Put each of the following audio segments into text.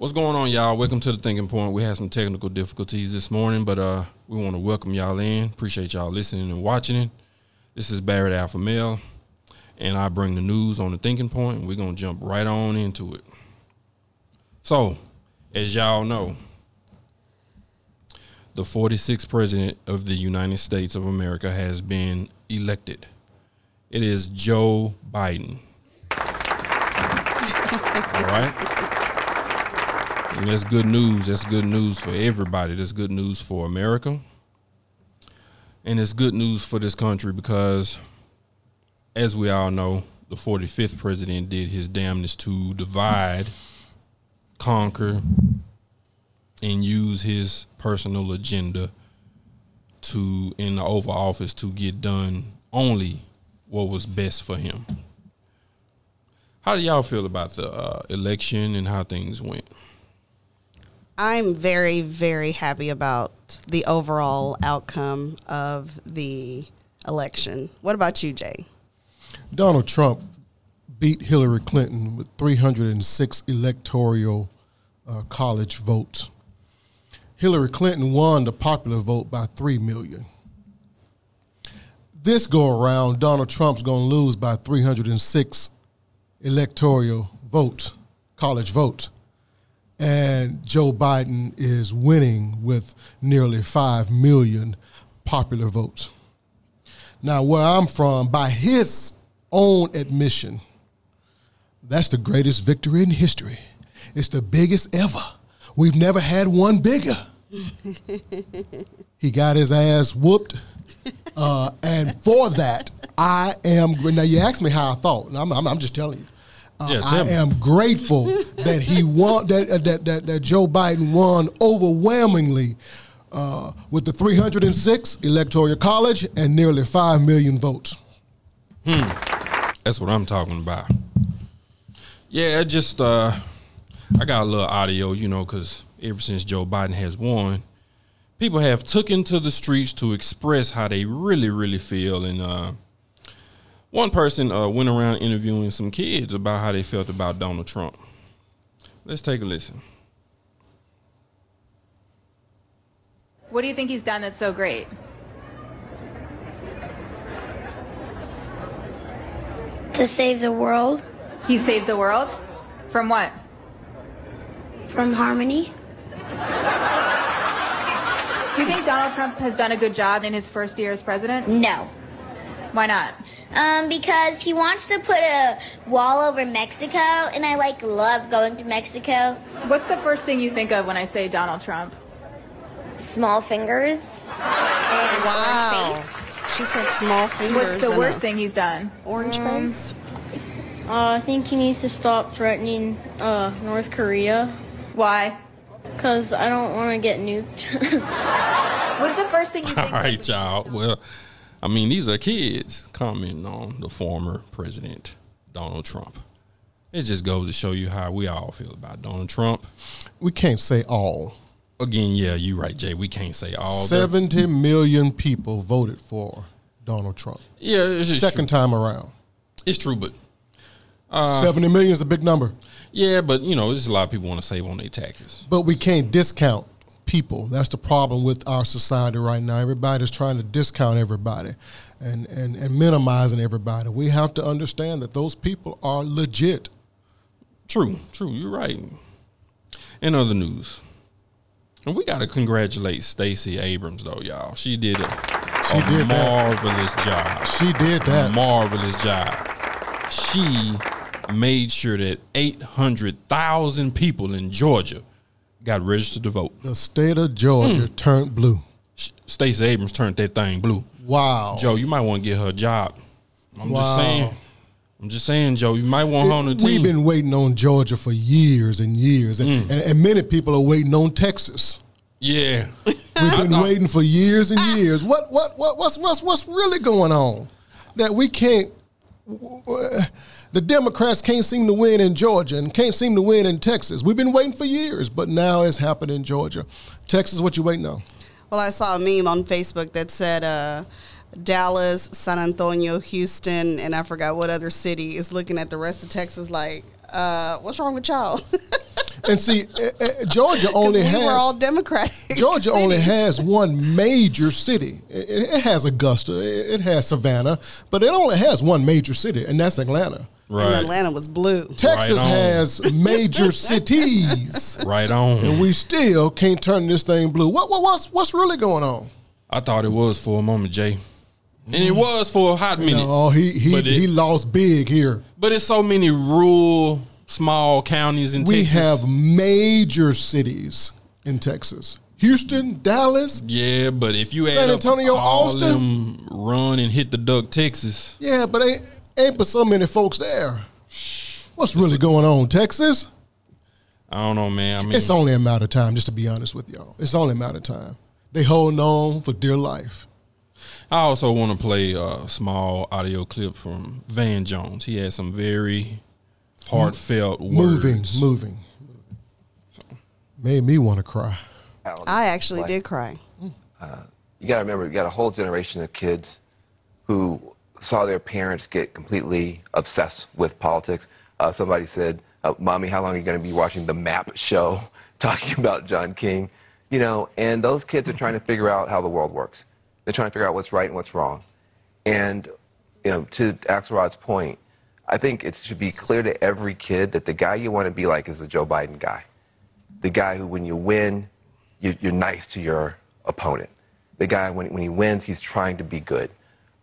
What's going on, y'all? Welcome to the Thinking Point. We had some technical difficulties this morning, but uh, we want to welcome y'all in. Appreciate y'all listening and watching. This is Barrett Alpha Male, and I bring the news on the Thinking Point, and we're gonna jump right on into it. So, as y'all know, the 46th president of the United States of America has been elected. It is Joe Biden. All right. And that's good news. That's good news for everybody. That's good news for America. And it's good news for this country because, as we all know, the 45th president did his damnedest to divide, conquer, and use his personal agenda to, in the Oval Office, to get done only what was best for him. How do y'all feel about the uh, election and how things went? I'm very, very happy about the overall outcome of the election. What about you, Jay? Donald Trump beat Hillary Clinton with 306 electoral uh, college votes. Hillary Clinton won the popular vote by 3 million. This go around, Donald Trump's going to lose by 306 electoral votes, college votes and Joe Biden is winning with nearly 5 million popular votes. Now, where I'm from, by his own admission, that's the greatest victory in history. It's the biggest ever. We've never had one bigger. he got his ass whooped. Uh, and for that, I am. Now, you asked me how I thought. I'm, I'm, I'm just telling you. Uh, yeah, I am grateful that he won that, uh, that that that Joe Biden won overwhelmingly uh, with the 306 electoral college and nearly five million votes. Hmm. That's what I'm talking about. Yeah, I just uh, I got a little audio, you know, because ever since Joe Biden has won, people have took into the streets to express how they really, really feel, and uh, one person uh, went around interviewing some kids about how they felt about Donald Trump. Let's take a listen. What do you think he's done that's so great? To save the world. He saved the world? From what? From harmony. Do you think Donald Trump has done a good job in his first year as president? No. Why not? Um, because he wants to put a wall over Mexico, and I like love going to Mexico. What's the first thing you think of when I say Donald Trump? Small fingers. wow. She said small fingers. What's the worst thing he's done? Orange um, face. Uh, I think he needs to stop threatening uh, North Korea. Why? Because I don't want to get nuked. What's the first thing you think? All right, y'all. Well. I mean, these are kids commenting on the former president, Donald Trump. It just goes to show you how we all feel about Donald Trump. We can't say all. Again, yeah, you're right, Jay. We can't say all. Seventy million people voted for Donald Trump. Yeah, it's second true. time around. It's true, but uh, seventy million is a big number. Yeah, but you know, there's a lot of people want to save on their taxes. But we can't discount people. That's the problem with our society right now. Everybody's trying to discount everybody and, and, and minimizing everybody. We have to understand that those people are legit. True, true. You're right. In other news, and we got to congratulate Stacey Abrams, though, y'all. She did a, she a did marvelous that. job. She did that. marvelous job. She made sure that 800,000 people in Georgia got registered to vote. The state of Georgia mm. turned blue. Stacey Abrams turned that thing blue. Wow. Joe, you might want to get her a job. I'm wow. just saying. I'm just saying, Joe, you might want her on the team. We've been waiting on Georgia for years and years, and, mm. and, and, many people are waiting on Texas. Yeah, we've been waiting for years and years. What, what, what, what's, what's, what's really going on that we can't? The Democrats can't seem to win in Georgia and can't seem to win in Texas. We've been waiting for years, but now it's happened in Georgia. Texas, what you waiting on? Well, I saw a meme on Facebook that said uh, Dallas, San Antonio, Houston, and I forgot what other city is looking at the rest of Texas like, uh, what's wrong with y'all? And see, eh, eh, Georgia only we has were all Democratic. Georgia only has one major city. It, it has Augusta, it, it has Savannah, but it only has one major city, and that's Atlanta. And Atlanta was blue. Texas on. has major cities, Right on. and we still can't turn this thing blue. What, what what's what's really going on? I thought it was for a moment, Jay. And it was for a hot minute. No, he he it- he lost big here. But it's so many rural, small counties in We Texas. We have major cities in Texas: Houston, Dallas. Yeah, but if you San add Antonio, up all Austin? them run and hit the duck, Texas, Yeah, but ain't ain't but so many folks there. What's really going on, Texas? I don't know, man. I mean, It's only a matter of time, just to be honest with y'all. It's only a matter of time. They holding on for dear life. I also want to play a small audio clip from Van Jones. He had some very heartfelt Moving, words. moving. Moving. Made me want to cry. I actually did cry. Uh, you got to remember, you got a whole generation of kids who saw their parents get completely obsessed with politics. Uh, somebody said, uh, "Mommy, how long are you going to be watching the Map Show, talking about John King?" You know, and those kids are trying to figure out how the world works. They're trying to figure out what's right and what's wrong. And you know, to Axelrod's point, I think it should be clear to every kid that the guy you want to be like is the Joe Biden guy the guy who, when you win, you, you're nice to your opponent. The guy, when, when he wins, he's trying to be good.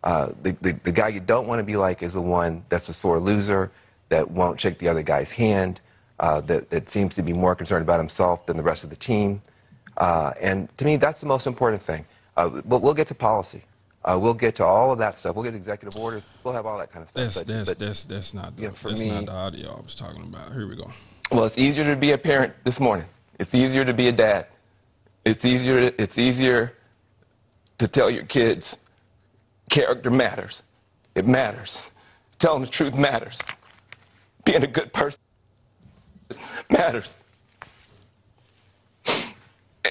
Uh, the, the, the guy you don't want to be like is the one that's a sore loser, that won't shake the other guy's hand, uh, that, that seems to be more concerned about himself than the rest of the team. Uh, and to me, that's the most important thing. Uh, we'll, we'll get to policy. Uh, we'll get to all of that stuff. We'll get executive orders. We'll have all that kind of stuff. That's But- that's but- that's that's not the, Yeah, for that's me- not the audio I was talking about. Here we go. Well, it's easier to be a parent this morning. It's easier to be a dad. It's easier. It's easier to tell your kids character matters. It matters. Telling the truth matters. Being a good person matters.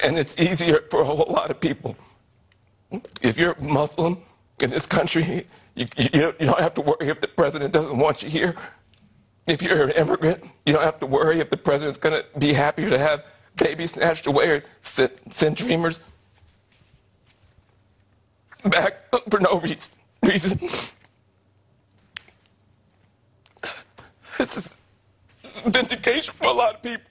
And it's easier for a whole lot of people. If you're Muslim in this country, you, you, you don't have to worry if the president doesn't want you here. If you're an immigrant, you don't have to worry if the president's going to be happier to have babies snatched away or send, send dreamers back for no reason. reason. This is vindication for a lot of people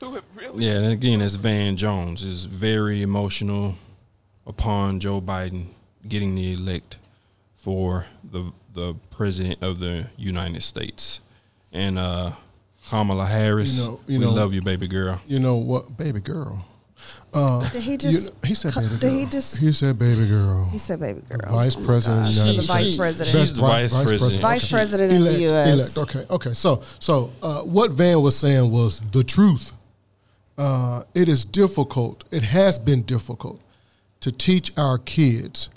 who have really. Yeah, and again, that's Van Jones is very emotional upon Joe Biden getting the elect for the the president of the United States, and uh, Kamala Harris. You know- you we know- love you, baby girl. You know what, baby girl? Did he You know, he said co- baby girl. He just? He said baby girl. He said baby girl. Vice Oh President of gosh. the To United the vice States. president. She's the vice president. Vice president of the U.S. Elect. Okay, okay. So, so uh, what Van was saying was the truth. Uh, it is difficult. It has been difficult to teach our kids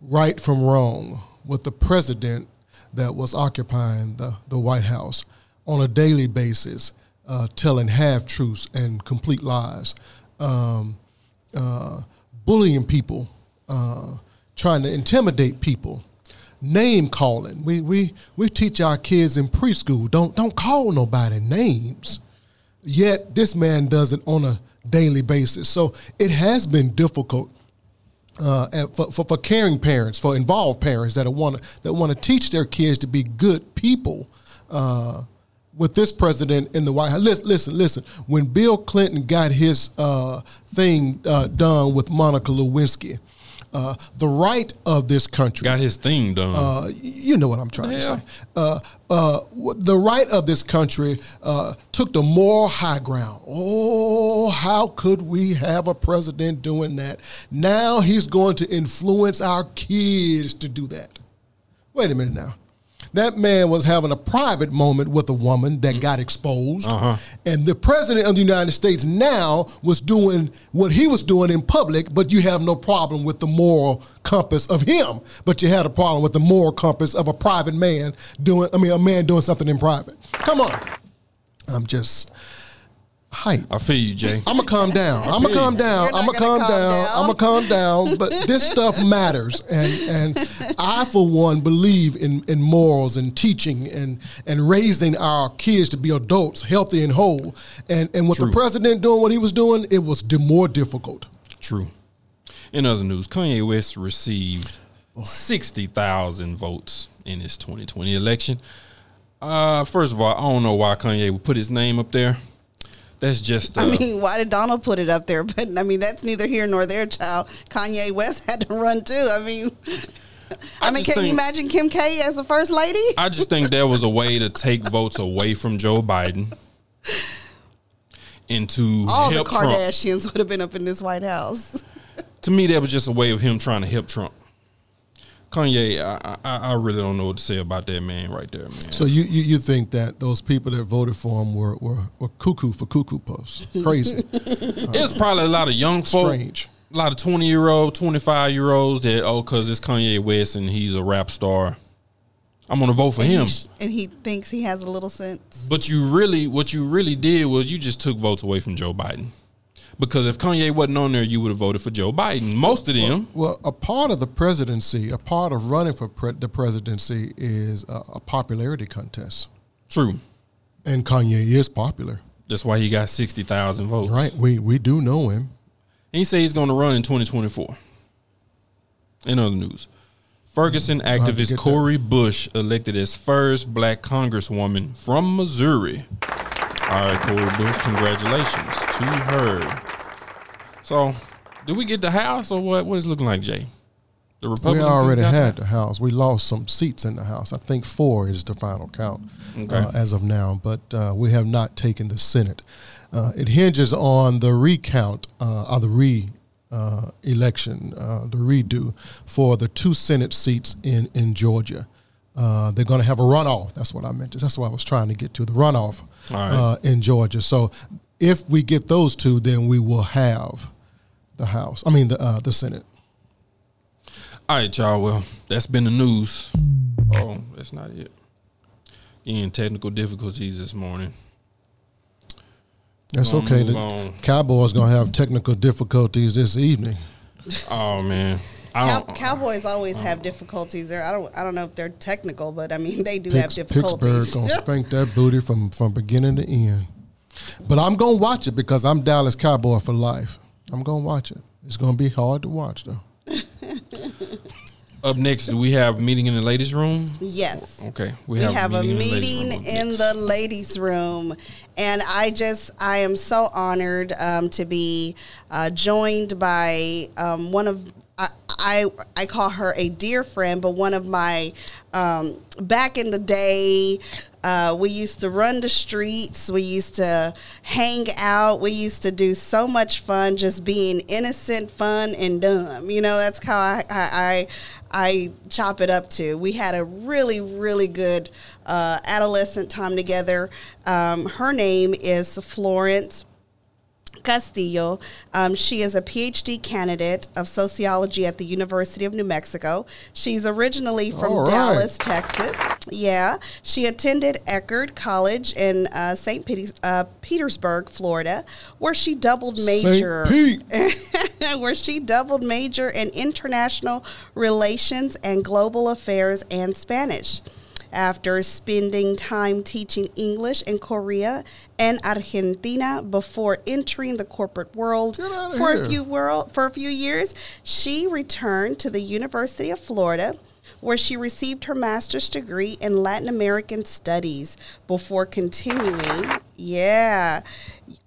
right from wrong with the president that was occupying the, the White House on a daily basis, uh, telling half truths and complete lies, um, uh, bullying people, uh, trying to intimidate people name calling. We we we teach our kids in preschool don't don't call nobody names. Yet this man does it on a daily basis. So it has been difficult uh, for, for for caring parents, for involved parents that want that want to teach their kids to be good people. Uh, with this president in the White House, listen, listen, listen. When Bill Clinton got his uh, thing uh, done with Monica Lewinsky, uh, the right of this country Got his thing done. uh, you know what I'm trying to say. Uh, uh, the right of this country uh, took the moral high ground. Oh, how could we have a president doing that? Now he's going to influence our kids to do that. Wait a minute now. That man was having a private moment with a woman that got exposed. Uh-huh. And the president of the United States now was doing what he was doing in public, but you have no problem with the moral compass of him. But you had a problem with the moral compass of a private man doing, I mean, a man doing something in private. Come on. I'm just, hype. I feel you, Jay. I'm gonna calm down. I'm gonna calm down. I'm not gonna calm calm down. down. I'm gonna calm down. But this stuff matters, and and I for one believe in in morals and teaching and and raising our kids to be adults, healthy and whole. And and with True. the president doing what he was doing, it was di- more difficult. True. In other news, Kanye West received 60,000 votes in his 2020 election. Uh, first of all, I don't know why Kanye would put his name up there. That's just uh, I mean, why did Donald put it up there? But I mean, that's neither here nor there, child. Kanye West had to run too. I mean, I, I mean, can you imagine Kim K as the first lady? I just think there was a way to take votes away from Joe Biden and to All the help Trump. Kardashians would have been up in this White House. To me, that was just a way of him trying to help Trump. Kanye, I, I, I really don't know what to say about that man right there, man. So you, you you think that those people that voted for him were were, were cuckoo for cuckoo puffs? Crazy, It's probably a lot of young folk, strange. a lot of 20 year old, 25 year olds that, oh, because it's Kanye West and he's a rap star. I'm going to vote for and, him. he sh- and he thinks he has a little sense. But you really, what you really did was you just took votes away from Joe Biden. Because if Kanye wasn't on there, you would have voted for Joe Biden. Most of them. Well, a part of the presidency, a part of running for pre- the presidency is a, a popularity contest, True. and Kanye is popular. That's why he got 60,000 votes. Right? We we do know him. And he said he's going to run in 2024. In other news, Ferguson activist get Cori Bush elected as first black congresswoman from Missouri. All right, Cori Bush, congratulations to her. So, do we get the house or what? What is it looking like, Jay? The Republicans We already had the House. We lost some seats in the House. I think four is the final count Okay. uh, as of now, but uh, we have not taken the Senate. Uh, it hinges on the recount uh, or the re uh, election, uh, the redo for the two Senate seats in in Georgia. Uh, they're going to have a runoff. That's what I meant. That's what I was trying to get to the runoff right. uh, in Georgia. So if we get those two, then we will have the House. I mean the uh, the Senate. All right, y'all. Well, that's been the news. Oh, that's not it. Again, technical difficulties this morning. That's Gonna okay. The on. Cowboys gonna have technical difficulties this evening. Oh man, I Cow- don't. Cowboys always have difficulties there. I don't. I don't know if they're technical, but I mean they do have Pitts- difficulties. Pittsburgh gonna spank that booty from from beginning to end. But I'm gonna watch it because I'm Dallas Cowboy for life. I'm gonna watch it. It's gonna be hard to watch though. Up next, do we have a meeting in the ladies' room? yes. Okay, We have, a meeting in the ladies' room in the ladies' room, and I just I am so honored um, to be uh, joined by um, one of I, I call her a dear friend, but one of my um, back in the day. Uh, we used to run the streets. We used to hang out. We used to do so much fun, just being innocent, fun, and dumb. You know, that's how I I, I, I chop it up to. We had a really, really good uh, adolescent time together. Um, her name is Florence Castillo. Um, she is a PhD candidate of sociology at the University of New Mexico. She's originally from right. Dallas, Texas. Yeah. She attended Eckerd College in uh, St. Peters- uh, Petersburg, Florida, where she doubled major where she doubled major in international relations and global affairs and Spanish. After spending time teaching English in Korea and Argentina before entering the corporate world for here. a few world for a few years, she returned to the University of Florida where she received her master's degree in Latin American studies before continuing, yeah,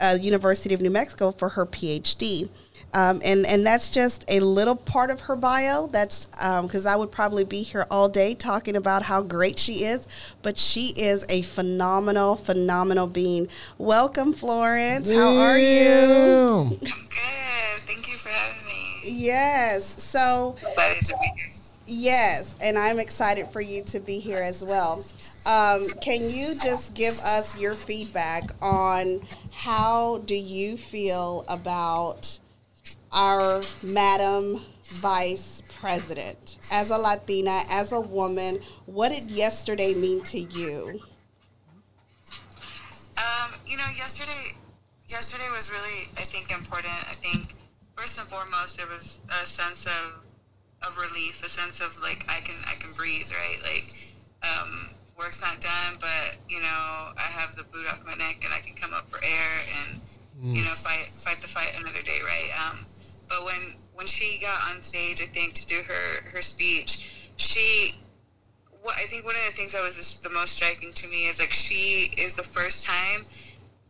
uh, University of New Mexico for her PhD. Um, and and that's just a little part of her bio. That's because I would probably be here all day talking about how great she is. But she is a phenomenal, phenomenal being. Welcome, Florence. How are you? Damn. Good. Thank you for having me. Yes. So Excited to be here. Yes, and I'm excited for you to be here as well. Um, can you just give us your feedback on how do you feel about our Madam Vice President? As a Latina, as a woman, what did yesterday mean to you? Um, you know, yesterday yesterday was really, I think, important. I think first and foremost, there was a sense of of relief, a sense of like I can I can breathe, right? Like um, work's not done, but you know I have the boot off my neck and I can come up for air and you know fight fight the fight another day, right? Um, but when when she got on stage, I think to do her her speech, she what I think one of the things that was the most striking to me is like she is the first time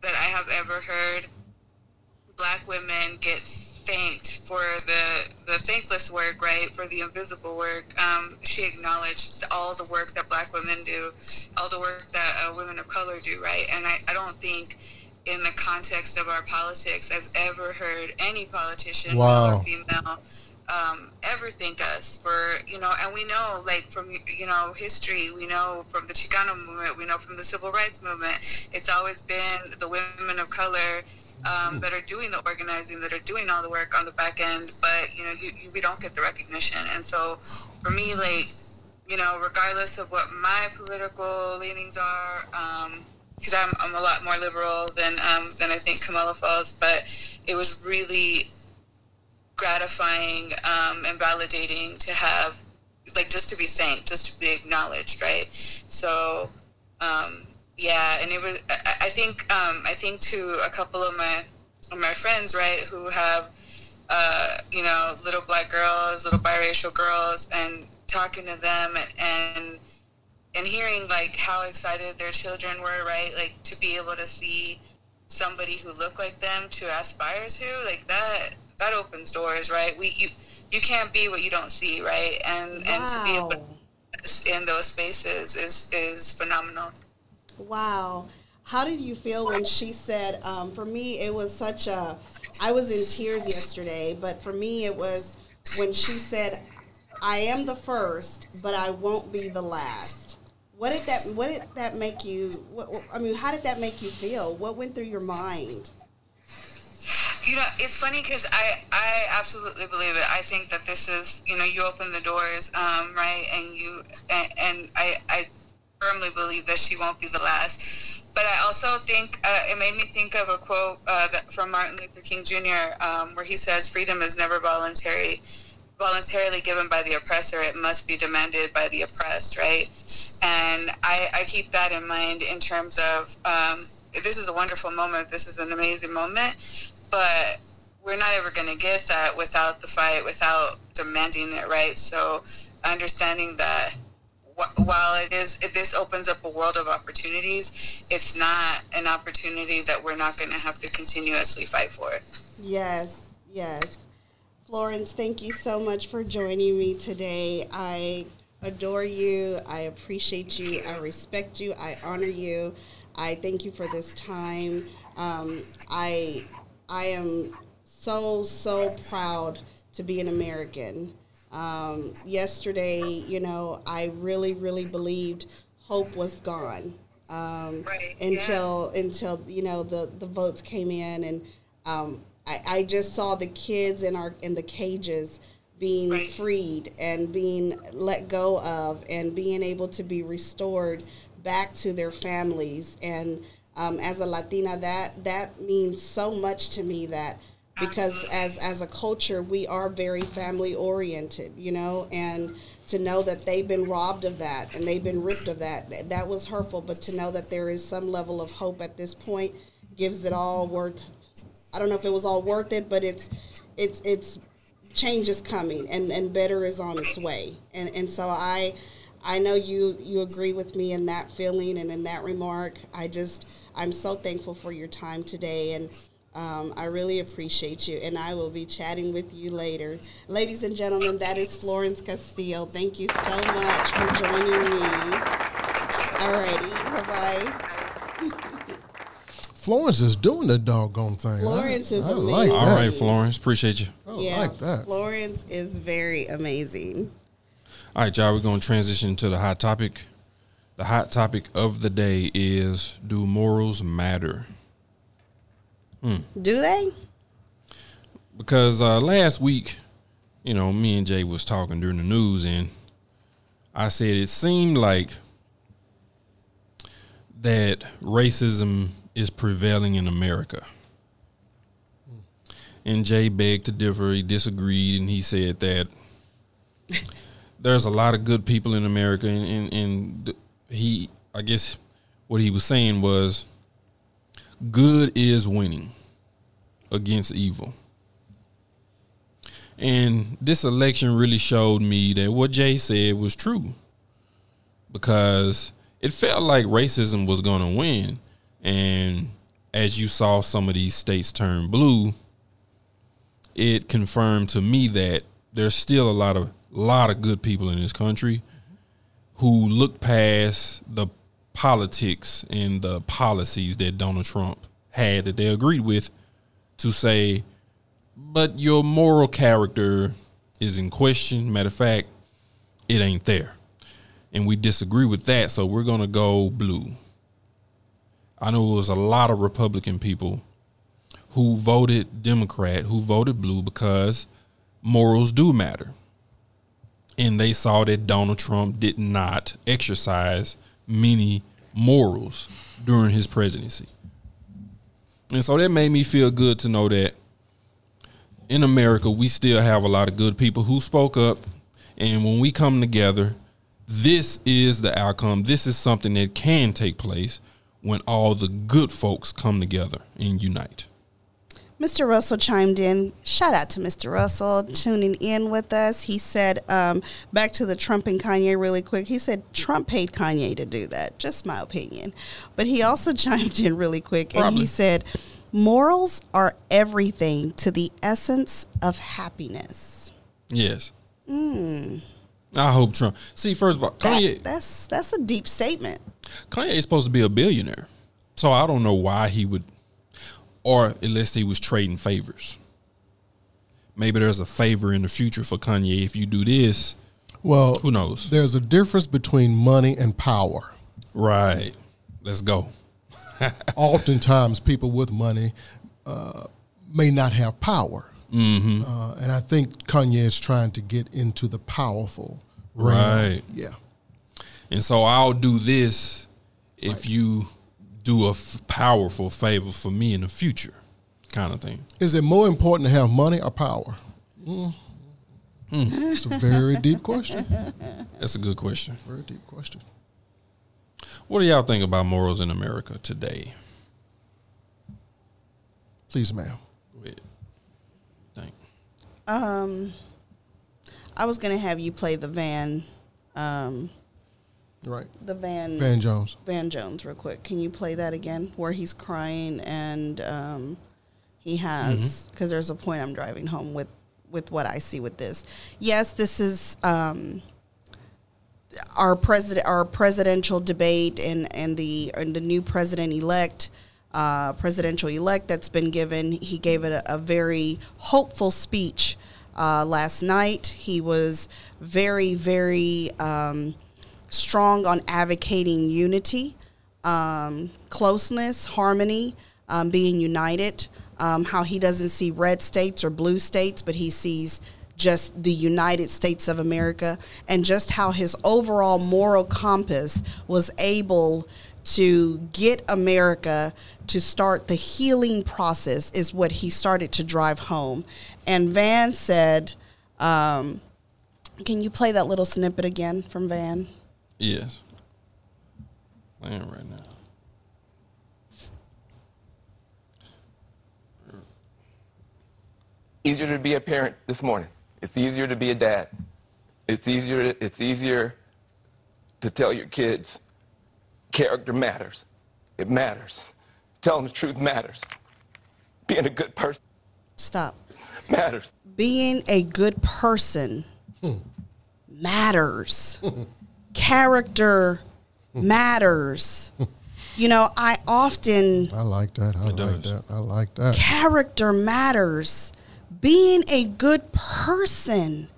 that I have ever heard black women get thanked for the the thankless work, right? For the invisible work. Um, she acknowledged all the work that black women do, all the work that uh, women of color do, right? And I, I don't think in the context of our politics I've ever heard any politician, Wow. male or female, um, ever thank us for you know and we know like from you know history we know from the chicano movement we know from the civil rights movement. It's always been the women of color um, that are doing the organizing that are doing all the work on the back end but you know you, you, we don't get the recognition. And so for me like you know regardless of what my political leanings are because I'm, I'm a lot more liberal than um, than I think Kamala Falls but it was really gratifying um, and validating to have like just to be thanked just to be acknowledged right? So um, yeah and it was I, I think um, I think to a couple of my my friends right who have uh, you know little black girls little biracial girls and talking to them and, and and hearing like how excited their children were right? Like to be able to see somebody who looked like them to aspire to like that that opens doors right? We you you can't be what you don't see right? And and to be able to in those spaces is is phenomenal. Wow. How did you feel when she said, um, for me, it was such a, I was in tears yesterday, but for me, it was when she said, I am the first, but I won't be the last. What did that, what did that make you, what, I mean, how did that make you feel? What went through your mind? you know it's funny because i i absolutely believe it i think that this is you know you open the doors um, right and you and, and i i firmly believe that she won't be the last but i also think uh, it made me think of a quote uh, from martin luther king jr um, where he says freedom is never voluntary voluntarily given by the oppressor it must be demanded by the oppressed right and i i keep that in mind in terms of um, this is a wonderful moment this is an amazing moment but we're not ever going to get that without the fight, without demanding it, right? So understanding that while it is, this opens up a world of opportunities, it's not an opportunity that we're not going to have to continuously fight for. Yes, yes. Florence, thank you so much for joining me today. I adore you. I appreciate you. I respect you. I honor you. I thank you for this time. Um, I I am so so proud to be an American. Um, yesterday, you know, I really really believed hope was gone um, Right, until until you know the the votes came in and um, I, I just saw the kids in our in the cages being Right. freed and being let go of and being able to be restored back to their families. And um, as a Latina that that means so much to me that because as as a culture we are very family oriented you know and to know that they've been robbed of that and they've been ripped of that that was hurtful. But to know that there is some level of hope at this point gives it all worth I don't know if it was all worth it but it's it's it's change is coming and and better is on its way and and so I I know you you agree with me in that feeling and in that remark I just I'm so thankful for your time today and um, I really appreciate you, and I will be chatting with you later. Ladies and gentlemen, that is Florence Castillo. Thank you so much for joining me. All righty, bye bye. Florence is doing the doggone thing. Florence is I, I like amazing. All Florence, appreciate you. I yeah, like that. Florence is very amazing. All right, y'all, we're going to transition to the hot topic. The hot topic of the day is Do morals matter? Do they? Because uh, last week, you know, me and Jay was talking during the news, and I said it seemed like that racism is prevailing in America. And Jay begged to differ. He disagreed, and he said that there's a lot of good people in America, and, and, and he, I guess, what he was saying was, good is winning against evil. And this election really showed me that what Jay said was true because it felt like racism was going to win. And as you saw some of these states turn blue, it confirmed to me that there's still a lot of lot of good people in this country who look past the politics and the policies that Donald Trump had that they agreed with to say, but your moral character is in question. Matter of fact, it ain't there. And we disagree with that, so we're to go blue. I know it was a lot of Republican people who voted Democrat, who voted blue because morals do matter. And they saw that Donald Trump did not exercise many morals during his presidency. And so that made me feel good to know that in America, we still have a lot of good people who spoke up. And when we come together, this is the outcome. This is something that can take place when all the good folks come together and unite. Mr. Russell chimed in. Shout out to Mr. Russell tuning in with us. He said, um, back to the Trump and Kanye really quick. He said Trump paid Kanye to do that. Just my opinion. But he also chimed in really quick and he said, morals are everything to the essence of happiness. Yes. I hope Trump. See, first of all, That- Kanye that's that's a deep statement. Kanye is supposed to be a billionaire, so I don't know why he would, or unless he was trading favors. Maybe there's a favor in the future for Kanye if you do this. Well, Who knows? there's a difference between money and power. Right. Let's go. Oftentimes, people with money uh, may not have power. Mm-hmm. Uh, and I think Kanye is trying to get into the powerful realm. Right. Yeah. And so I'll do this if you do a f- powerful favor for me in the future, kind of thing. Is it more important to have money or power? Mm. It's a very deep question. That's a good question. Very deep question. What do y'all think about morals in America today? Please, ma'am. Go ahead. Thank. Um, I was gonna have you play the Van, um, Right. the Van Van Jones. Van Jones real quick. Can you play that again where he's crying and um, he has because there's a point I'm driving home with with what I see with this. Yes, this is um, our president our presidential debate and and the and the new president elect. Uh, presidential elect that's been given. He gave it a, a very hopeful speech uh, last night. He was very, very um, strong on advocating unity, um, closeness, harmony, um, being united. Um, how he doesn't see red states or blue states, but he sees just the United States of America, and just how his overall moral compass was able to get America to start the healing process is what he started to drive home. And Van said, um, "Can you play that little snippet again from Van?" Yes. Playing right now. easier to be a parent this morning. It's easier to be a dad. It's easier. It's easier to tell your kids character matters. It matters. Telling the truth matters. Being a good person Stop. matters. Being a good person matters. Character matters. You know, I often I like that. I like does. that. I like that. character matters. Being a good person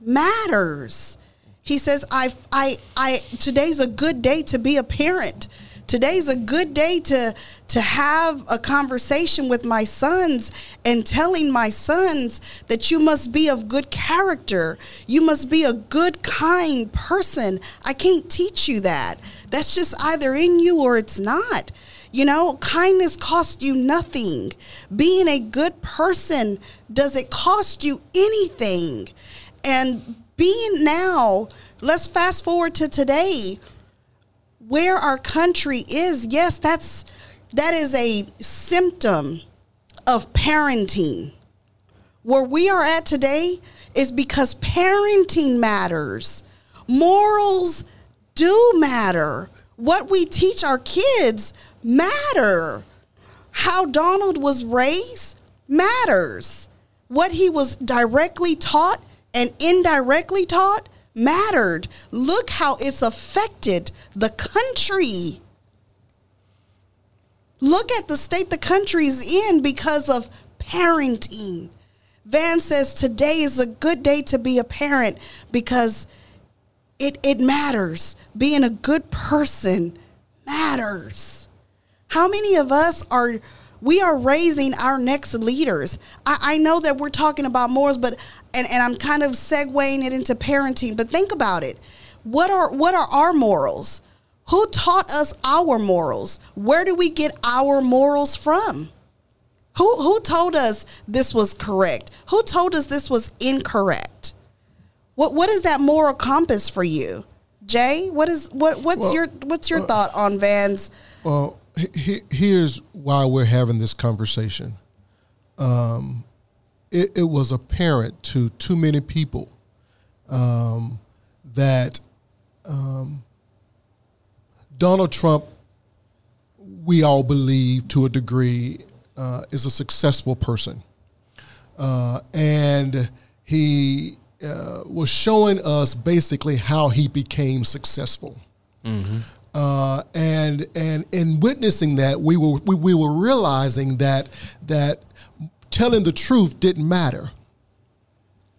matters. He says, I, I, I, today's a good day to be a parent. Today's a good day to, to have a conversation with my sons and telling my sons that you must be of good character. You must be a good, kind person. I can't teach you that. That's just either in you or it's not. You know, kindness costs you nothing. Being a good person does it cost you anything? And being now, let's fast forward to today where our country is. Yes, that's that is a symptom of parenting. Where we are at today is because parenting matters. Morals do matter. What we teach our kids matter. How Donald was raised matters. What he was directly taught and indirectly taught mattered. Look how it's affected the country. Look at the state the country's in because of parenting. Van says today is a good day to be a parent because it, it matters. Being a good person matters. How many of us are we are raising our next leaders? I, I know that we're talking about morals, but and, and I'm kind of segueing it into parenting, but think about it. What are what are our morals? Who taught us our morals? Where do we get our morals from? Who who told us this was correct? Who told us this was incorrect? What what is that moral compass for you? Jay, what is what what's Well, your what's your uh, thought on Van's Well, he- he- here's why we're having this conversation. Um, it, it was apparent to too many people um, that um, Donald Trump, we all believe to a degree, uh, is a successful person. Uh, and he uh, was showing us basically how he became successful. Uh, and and in witnessing that, we were we, we were realizing that that telling the truth didn't matter.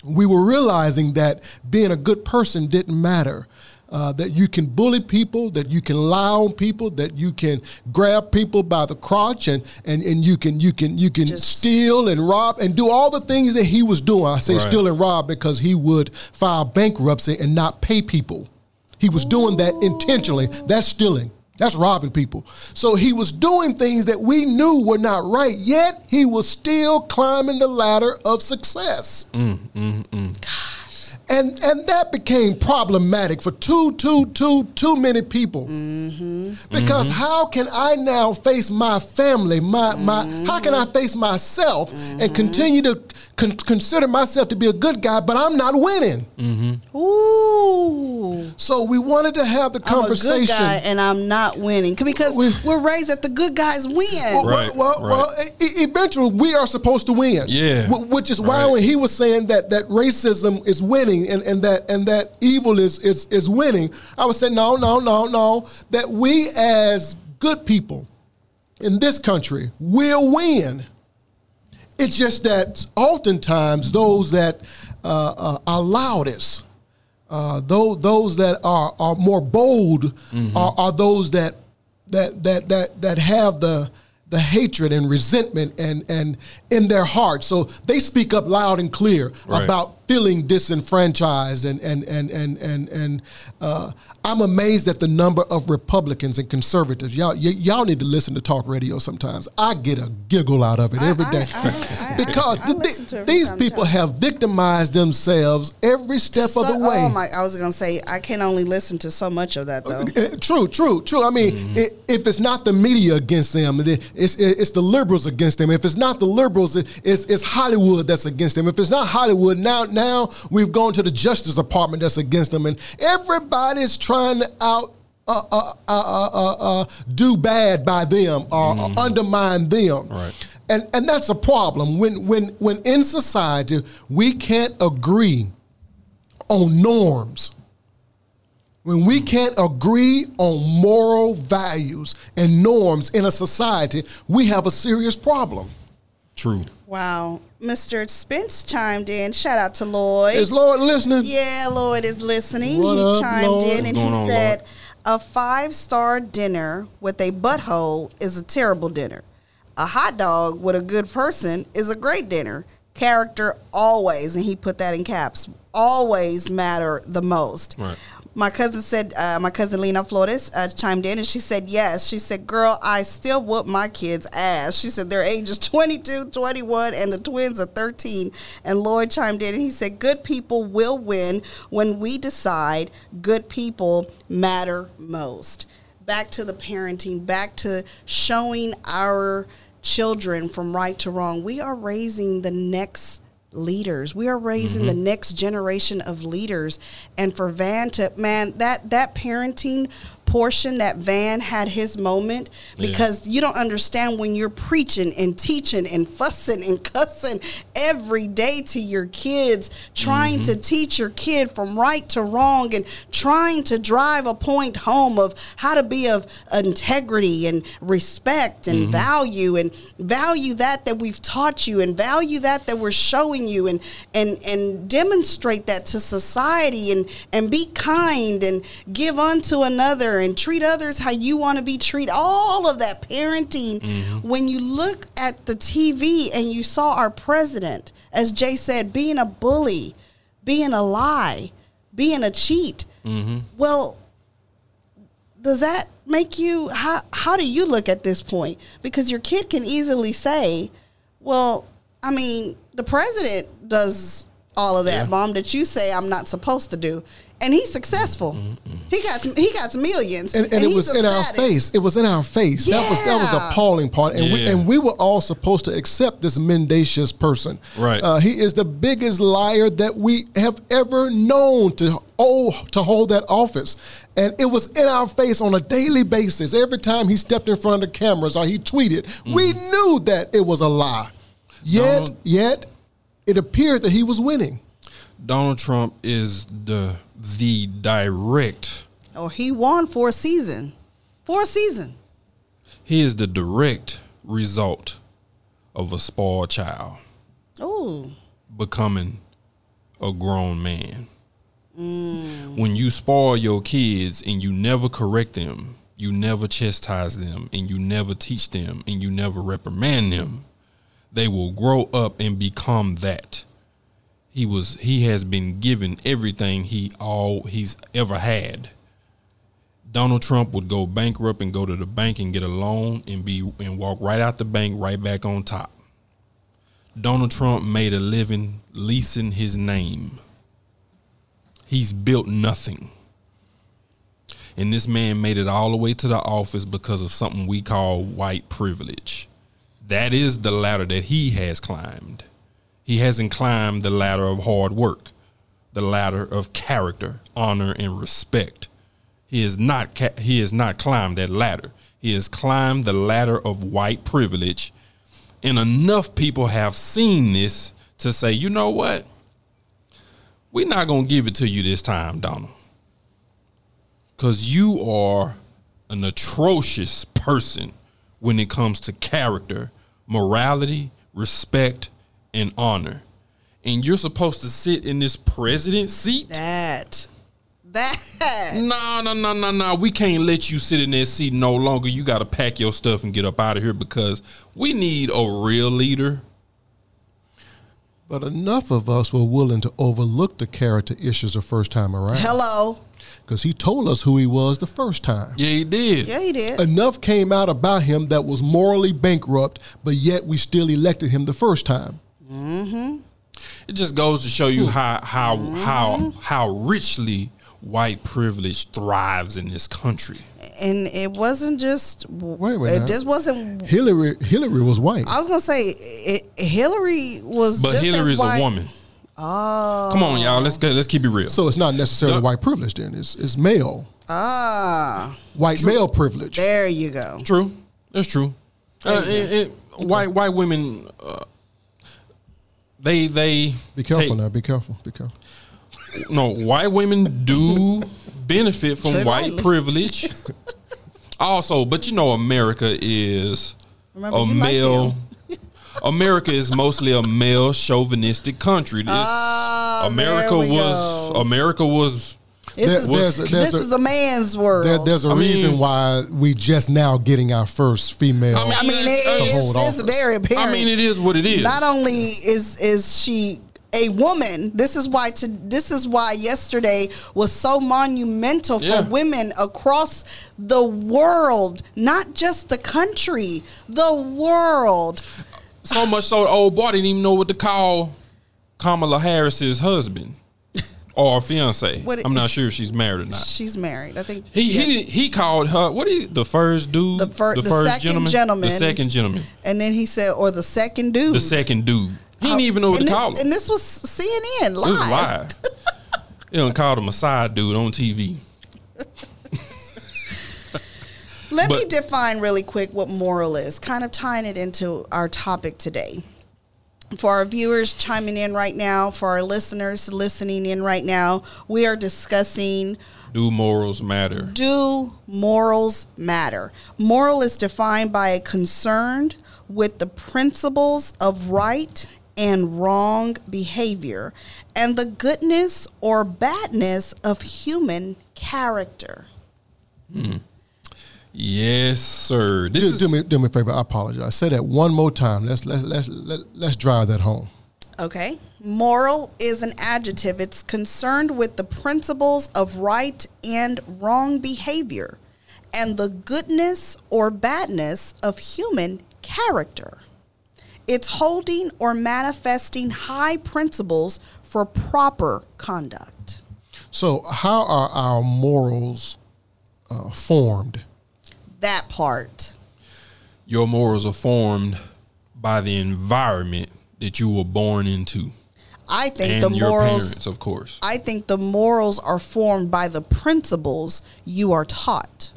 We were realizing that being a good person didn't matter. Uh, that you can bully people, that you can lie on people, that you can grab people by the crotch, and and, and you can you can you can Just- steal and rob and do all the things that he was doing. I say Right. steal and rob because he would file bankruptcy and not pay people. He was doing that intentionally. That's stealing. That's robbing people. So he was doing things that we knew were not right, yet he was still climbing the ladder of success. Mm, mm, mm. And and that became problematic for too, too, too, too many people. Mm-hmm. Because mm-hmm. how can I now face my family, my my how can I mm-hmm. face myself and continue to con- consider myself to be a good guy, but I'm not winning? Ooh. So we wanted to have the I'm a conversation. good guy and I'm not winning because We- we're raised that the good guys win. Well, Right, well, right. well, eventually we are supposed to win. Yeah, which is why right. when he was saying that that racism is winning and, and that and that evil is is is winning, I would say no, no, no, no. That we as good people in this country will win. It's just that oftentimes those that uh, uh, are loudest, uh, those those that are are more bold, are, are those that that that that that have the the hatred and resentment and and in their heart. So they speak up loud and clear Right. about feeling disenfranchised and and and and and and uh, I'm amazed at the number of Republicans and conservatives. Y'all y- y'all need to listen to talk radio sometimes. I get a giggle out of it every I- day I- I- because I th- listen to these people time. have victimized themselves every step So- of the way. Oh my! I was gonna say I can only listen to so much of that though. Uh, True, true, true. I mean, i if it's not the media against them, then it's it's the liberals against them. If it's not the liberals, it's it's Hollywood that's against them. If it's not Hollywood, now now we've gone to the Justice Department that's against them, and everybody's trying to out. Uh, uh, uh, uh, uh, uh, do bad by them or, or undermine them, Right. and and that's a problem when when when in society we can't agree on norms when we can't agree on moral values and norms in a society, we have a serious problem. True. Wow, Mr. Spence chimed in. Shout out to Lloyd. Is Lloyd listening? Yeah, Lloyd is listening. What he up, chimed Lloyd? in and he on, said, Lloyd? "A five-star dinner with a butthole is a terrible dinner. A hot dog with a good person is a great dinner. Character always, and he put that in caps, always matter the most." Right. My cousin said, uh, my cousin Lena Flores uh, chimed in and she said, yes. She said, girl, I still whoop my kids' ass. She said, their age is 22, 21, and the twins are 13. And Lloyd chimed in and he said, good people will win when we decide good people matter most. Back to the parenting, back to showing our children from right to wrong. We are raising the next leaders. We are raising the mm-hmm. next generation of leaders. And for Van to man, that that parenting portion that Van had his moment because you don't understand when you're preaching and teaching and fussing and cussing every day to your kids, trying to mm-hmm. teach your kid from right to wrong and trying to drive a point home of how to be of integrity and respect and mm-hmm. value and value that that we've taught you and value that that we're showing you and and and demonstrate that to society and and be kind and give unto another and treat others how you want to be treated all of that parenting. Mm-hmm. When you look at the TV and you saw our president as Jay said being a bully being a lie being a cheat mm-hmm. well does that make you how how do you look at this point? Because your kid can easily say well i mean the president does all of that Yeah. mom that you say i'm not supposed to do and he's successful he got some, he got some millions and, and, it he's was of in our face. It was in our face. That was that was the appalling part, and we and we were all supposed to accept this mendacious person. Right. Uh, he is the biggest liar that we have ever known to oh to hold that office, and it was in our face on a daily basis. Every time he stepped in front of the cameras or he tweeted, we Mm-hmm. knew that it was a lie. Yet, Donald- yet, it appeared that he was winning. Donald Trump is the the direct. Oh he won for a season. For a season. He is the direct result of a spoiled child oh becoming a grown man. Mm. When you spoil your kids and you never correct them, you never chastise them, and you never teach them, and you never reprimand them, they will grow up and become that. He was he has been given everything he all he's ever had. Donald Trump would go bankrupt and go to the bank and get a loan and be and walk right out the bank right back on top. Donald Trump made a living leasing his name. He's built nothing. And this man made it all the way to the office because of something we call white privilege. That is the ladder that he has climbed. He hasn't climbed the ladder of hard work, the ladder of character, honor, and respect. He has not ca- he has not climbed that ladder. He has climbed the ladder of white privilege, and enough people have seen this to say, you know what? We're not gonna give it to you this time, Donald, because you are an atrocious person when it comes to character, morality, respect, and honor. And you're supposed to sit in this president seat. that that No, no, no, no, no. We can't let you sit in that seat no longer. You got to pack your stuff and get up out of here because we need a real leader. But enough of us were willing to overlook the character issues the first time around. hello Because he told us who he was the first time. Yeah, he did. yeah he did Enough came out about him that was morally bankrupt, but yet we still elected him the first time. It just goes to show you how how how how richly white privilege thrives in this country. and it wasn't just Wait a minute. it just wasn't Hillary Hillary was white. I was gonna say it, Hillary was, But just Hillary's as white. a woman. Oh, Come on, y'all. Let's go, let's keep it real. So it's not necessarily No. white privilege then. It's, it's male. ah, White male privilege. there you go. True. That's true. Uh, it, it, White white women, uh, they they Be careful take- now. Be careful. Be careful. No, white women do benefit from Tread white lightly. privilege. also, but you know, America is Remember, a male. America is mostly a male chauvinistic country. This Ah, America was go. America was This, There- is, there's a- there's this a- is a man's world. There, there's a I mean- reason why we just now getting our first female. I mean, it, it's, hold it's very apparent. I mean, it is what it is. Not only is is she a woman. This is why to this is why yesterday was so monumental for Yeah. women across the world, not just the country, the world. So much so the old boy didn't even know what to call Kamala Harris's husband or fiance. What- I'm not sure if she's married or not. She's married. I think He yeah. he he called her what is the first dude The fir- the second gentleman. the second gentleman and then he said, or the second dude. the second dude he didn't even know what and to this, call him. And this was CNN live. It was live. you don't call him a side dude on TV. Let me define really quick what moral is, kind of tying it into our topic today. For our viewers chiming in right now, for our listeners listening in right now, we are discussing Do morals matter? do morals matter? Moral is defined by a concern with the principles of right and wrong behavior and the goodness or badness of human character. Hmm. Yes, sir. This Do, is do me, do me a favor. I apologize. Say that one more time. Let's let's let's let, let's drive that home. Okay. Moral is an adjective. It's concerned with the principles of right and wrong behavior and the goodness or badness of human character. It's holding or manifesting high principles for proper conduct. So, how are our morals uh, formed? That part. your morals are formed by the environment that you were born into, I think and the your morals parents, of course. I think the morals are formed by the principles you are taught.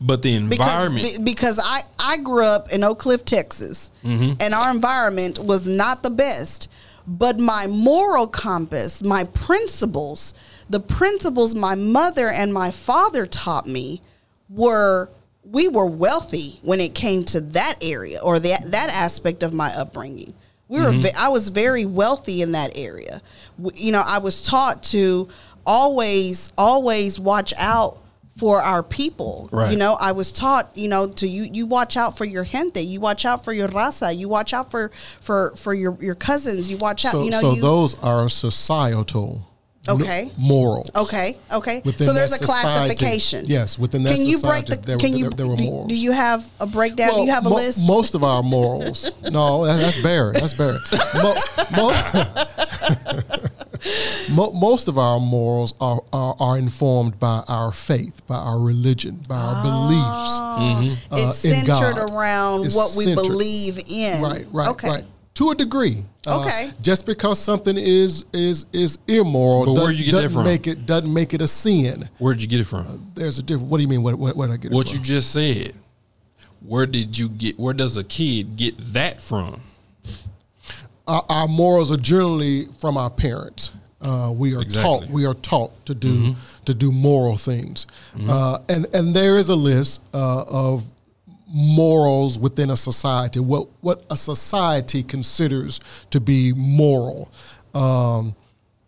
But the environment, be- because I I grew up in Oak Cliff, Texas, Mm-hmm. and our environment was not the best. But my moral compass, my principles, the principles my mother and my father taught me were we were wealthy when it came to that area or that that aspect of my upbringing. We were mm-hmm. ve- I was very wealthy in that area. You know, I was taught to always always watch out for our people. Right. You know, I was taught, you know, to you you watch out for your gente, you watch out for your raza, you watch out for for for your your cousins, you watch out, So, you know, so you those are societal Okay. morals. Okay, okay. So there's a society. classification. Yes, within that Can you break the? there were- can you? there- there were do, morals. do you have a breakdown? do you have a mo- list? Most of our morals. no, that- that's Barry. That's Barry. Mo, mo, mo, most of our morals are, are are informed by our faith, by our religion, by our beliefs. uh, it's centered around It's what we centered. believe in. Right, right, Okay. right. To a degree. Uh, Okay. just because something is is is immoral, But where doesn't- you get that doesn't from? make it doesn't make it a sin. where did you get it from? There's a different. What do you mean? What what, what did I get? it What from? you just said. Where did you get? Where does a kid get that from? our, our morals are generally from our parents. Uh, we are Exactly. taught we are taught to do to do moral things, uh, and and there is a list uh, of morals within a society. What what a society considers to be moral. Um,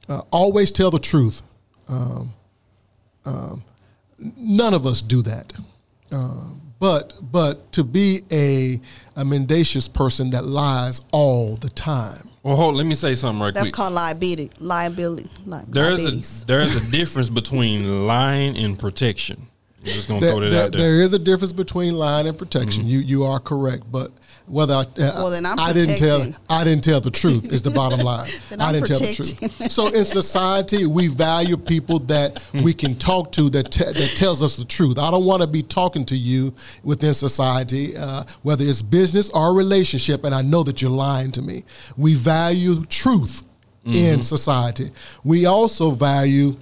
uh, always tell the truth. Um, um, none of us do that. Uh, but but to be a, a mendacious person that lies all the time. Well, hold. Let me say something right That's quick. called liability. Liability. Li- There's a there's a difference between lying and protection. I'm just gonna There, throw that there- out there. Mm-hmm. there is a difference between lying and protection. You you are correct, but whether I, uh, Well, then I'm I didn't tell. I didn't tell the truth is the bottom line. Then I I'm didn't tell the truth. So in society, we value people that we can talk to that te- that tells us the truth. I don't want to be talking to you within society, uh, whether it's business or relationship, and I know that you're lying to me. We value truth in society. We also value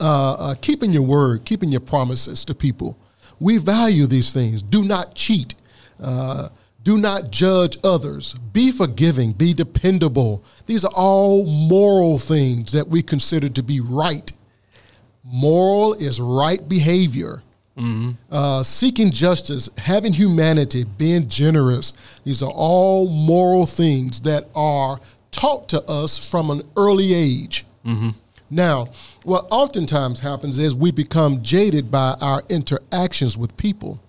uh, uh, keeping your word, keeping your promises to people. We value these things. Do not cheat. Uh, do not judge others. Be forgiving. Be dependable. These are all moral things that we consider to be right. Moral is right behavior. Uh, seeking justice, having humanity, being generous. These are all moral things that are taught to us from an early age. Now, what oftentimes happens is we become jaded by our interactions with people.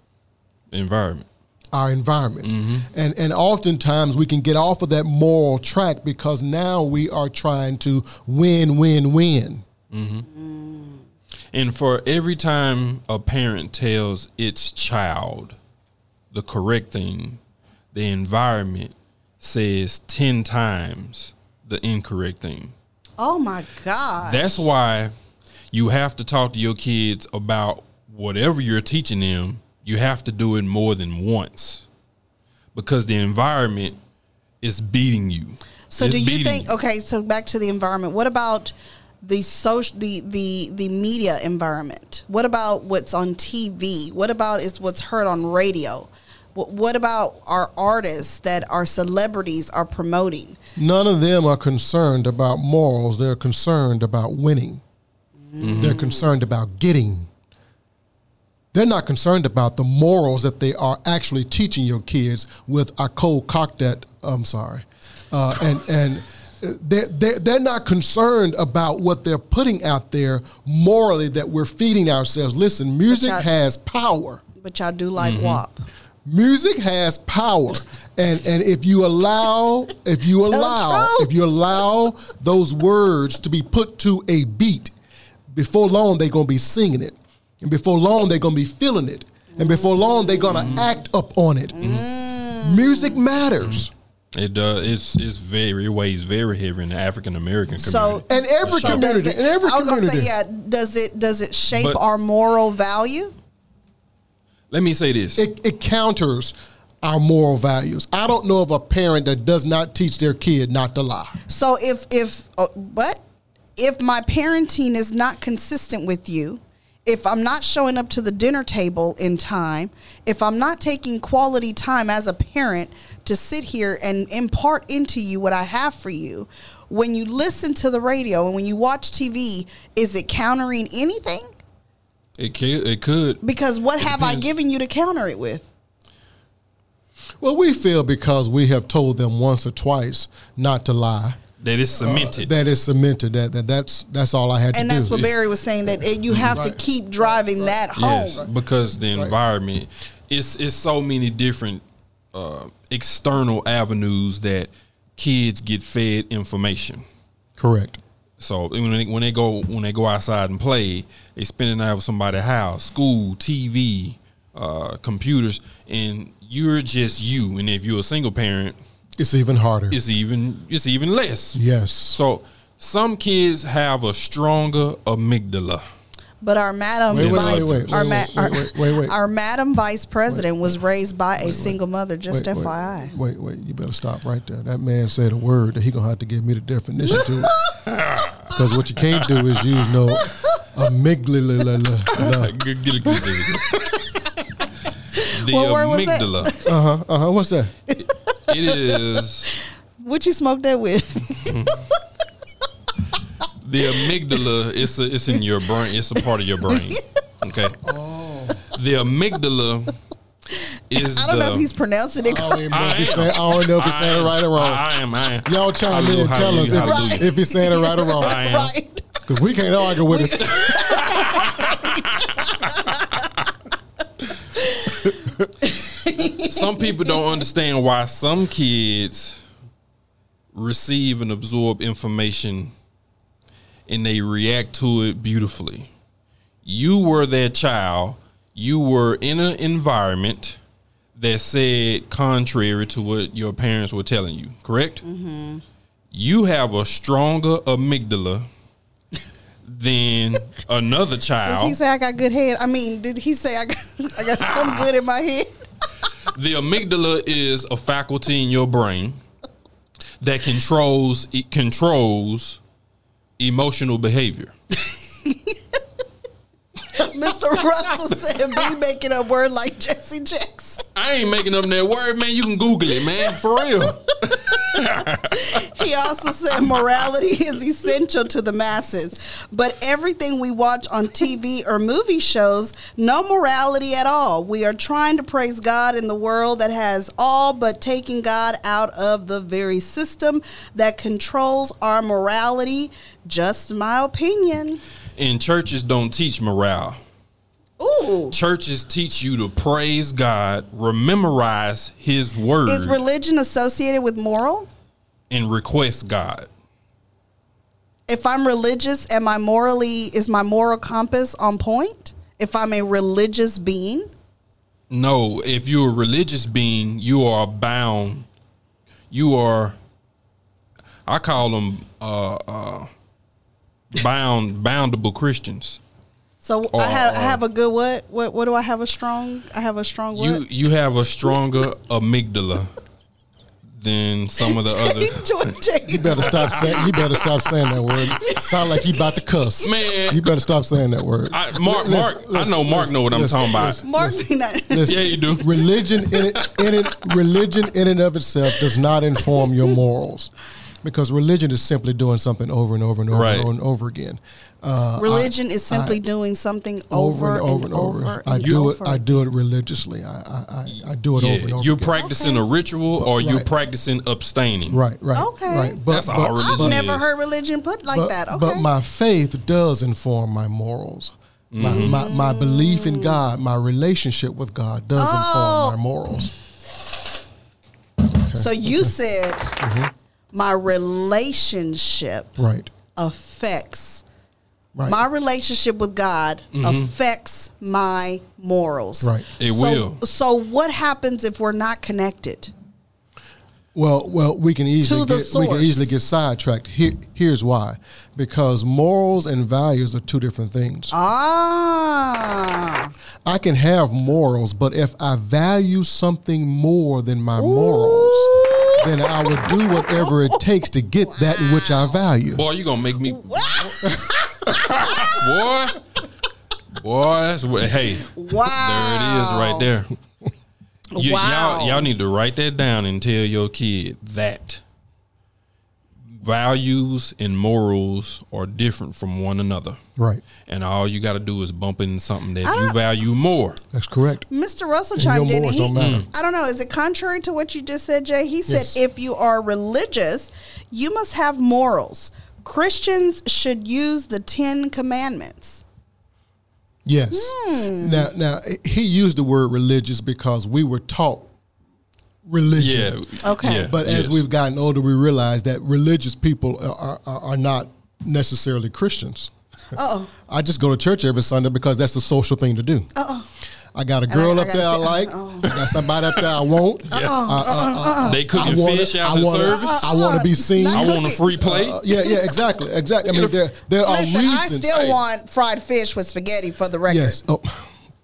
environment. our environment. Mm-hmm. And and oftentimes we can get off of that moral track because now we are trying to win, win, win. And for every time a parent tells its child the correct thing, the environment says 10 times the incorrect thing. Oh my God. That's why you have to talk to your kids about whatever you're teaching them. You have to do it more than once because the environment is beating you. So It's do you think okay, so back to the environment. What about the social the the the media environment? What about what's on TV? What about is what's heard on radio? What, about our artists that our celebrities are promoting? None of them are concerned about morals. They're concerned about winning. They're concerned about getting. They're not concerned about the morals that they are actually teaching your kids with a cold cock that I'm sorry. Uh, and and they're, they're, they're not concerned about what they're putting out there morally that we're feeding ourselves. Listen, music has power. But y'all do like Mm-hmm. WAP. Music has power, and and if you allow, if you allow, if you allow those words to be put to a beat, before long they're gonna be singing it, and before long they're gonna be feeling it, and before long they're gonna mm. act up on it. Mm-hmm. Music matters, mm-hmm. It does. It's it's very weighs very heavy in the African American community. So and every so community, it, in every I was gonna community. say, yeah. Does it does it shape But- our moral value? Let me say this. it, it counters our moral values. I don't know of a parent that does not teach their kid not to lie. So if if uh, what if my parenting is not consistent with you, if I'm not showing up to the dinner table in time, if I'm not taking quality time as a parent to sit here and impart into you what I have for you, when you listen to the radio and when you watch TV, is it countering anything? It could. It could. Because what have I given you to counter it with? Well, we feel because we have told them once or twice not to lie. That is cemented. That is cemented. That, that that's that's all I had to do. And that's what Barry was saying that it, you have to keep driving that home. Yes, because the environment it's it's so many different uh, external avenues that kids get fed information. Correct. So when they, when they go when they go outside and play, they spend the night with somebody's house, school, TV, uh, computers, and you're just you. And if you're a single parent, It's even harder. it's even it's even less. yes. So some kids have a stronger amygdala. But our madam Wait, wait, vice, wait, wait, our, wait, wait, wait, wait, wait. our madam vice president was raised by a single mother. Just Wait, wait, FYI. Wait, wait, you better stop right there. That man said a word that he gonna have to give me the definition to. Because what you can't do is use no amygdala. Get- get it, get it. The What was that? amygdala. Uh huh. Uh huh. What's that? It is What you smoke that with? The amygdala. It's a, it's in your brain. It's a part of your brain. Okay. Oh. The amygdala is I don't the. know if he's pronouncing it. I don't know if he's I saying, I don't know if he's saying it right or wrong. I am. I am. Y'all chime Hallelujah, in, tell us hallelujah, hallelujah. if, if he's saying it right or wrong. I am. right. Because we can't argue with it. Some people don't understand why some kids receive and absorb information and they react to it beautifully. You were that child. You were in an environment that said contrary to what your parents were telling you, correct? Mm-hmm. You have a stronger amygdala than another child. Does he say I got good head? I mean, did he say I got I got something good in my head? The amygdala is a faculty in your brain that controls it controls emotional behavior. Mr. Russell said be making a word like Jesse Jackson. I ain't making up that word, man. You can Google it, man. For real. He also said morality is essential to the masses. But everything we watch on TV or movie shows, no morality at all. We are trying to praise God in the world that has all but taken God out of the very system that controls our morality. Just my opinion. And churches don't teach morale. Ooh. Churches teach you to praise God, rememorize His word, Is religion associated with moral? and request God. If I'm religious, am I morally is my moral compass on point? If I'm a religious being? No, if you're a religious being, you are bound. You are. I call them uh, uh, bound, boundable Christians. So Or- I have I uh, have a good what? What what do I have a strong? I have a strong what? You you have a stronger amygdala than some of the other. You better stop saying. You better stop saying that word. Sound like you about to cuss. Man. you better stop saying that word. I, Mark, Listen, Mark, I know Mark listen, know what I'm listen, talking about. Mark listen. Listen, Yeah, you do. Religion in it, in it, religion in and of itself does not inform your morals, because religion is simply doing something over and over and over Right. and over and over again. Uh, Religion I- is simply I- doing something over, and over and over. I and do over. it. I do it religiously. I I, I, I do it Yeah, over and over. you're again. practicing a ritual or you're practicing abstaining. Right, right, Okay. right. That's all I've never is. heard religion put like but, that. Okay. but my faith does inform my morals. My, Mm-hmm. my, my belief in God, my relationship with God does Oh. inform my morals. so you said Mm-hmm. my relationship Right, affects right. my relationship with God affects my morals. Right. It so, will. So what happens if we're not connected? Well, well, we can easily the get we can easily get sidetracked. Here, here's why: because morals and values are two different things. Ah. I can have morals, but if I value something more than my morals, then I would do whatever it takes to get that which I value. Boy, you gonna make me. Boy, boy, that's what. Hey, Wow. there it is, right there. You, Wow. Y'all, y'all need to write that down and tell your kid that values and morals are different from one another. Right, And all you got to do is bump into something that you value more. that's correct. Mr. Russell And your chimed in. morals he- don't matter. Mm. I don't know. Is it contrary to what you just said, Jay? He said Yes. if you are religious, you must have morals. Christians should use the Ten Commandments. Yes. Hmm. Now, now he used the word religious because we were taught religion. Yeah. Okay. yeah, But as yes. we've gotten older, we realize that religious people are, are, are not necessarily Christians. Oh, I just go to church every Sunday because that's the social thing to do. oh. I got a girl I up gotta there I like. uh-oh. I got somebody up there I want. they cooking I wanna- fish I after wanna- service. I want to be seen. Not I want a free plate. Uh, yeah, yeah, exactly, exactly. I mean, there there are Listen, I reasons. still want fried fish with spaghetti for the record. Yes. Oh,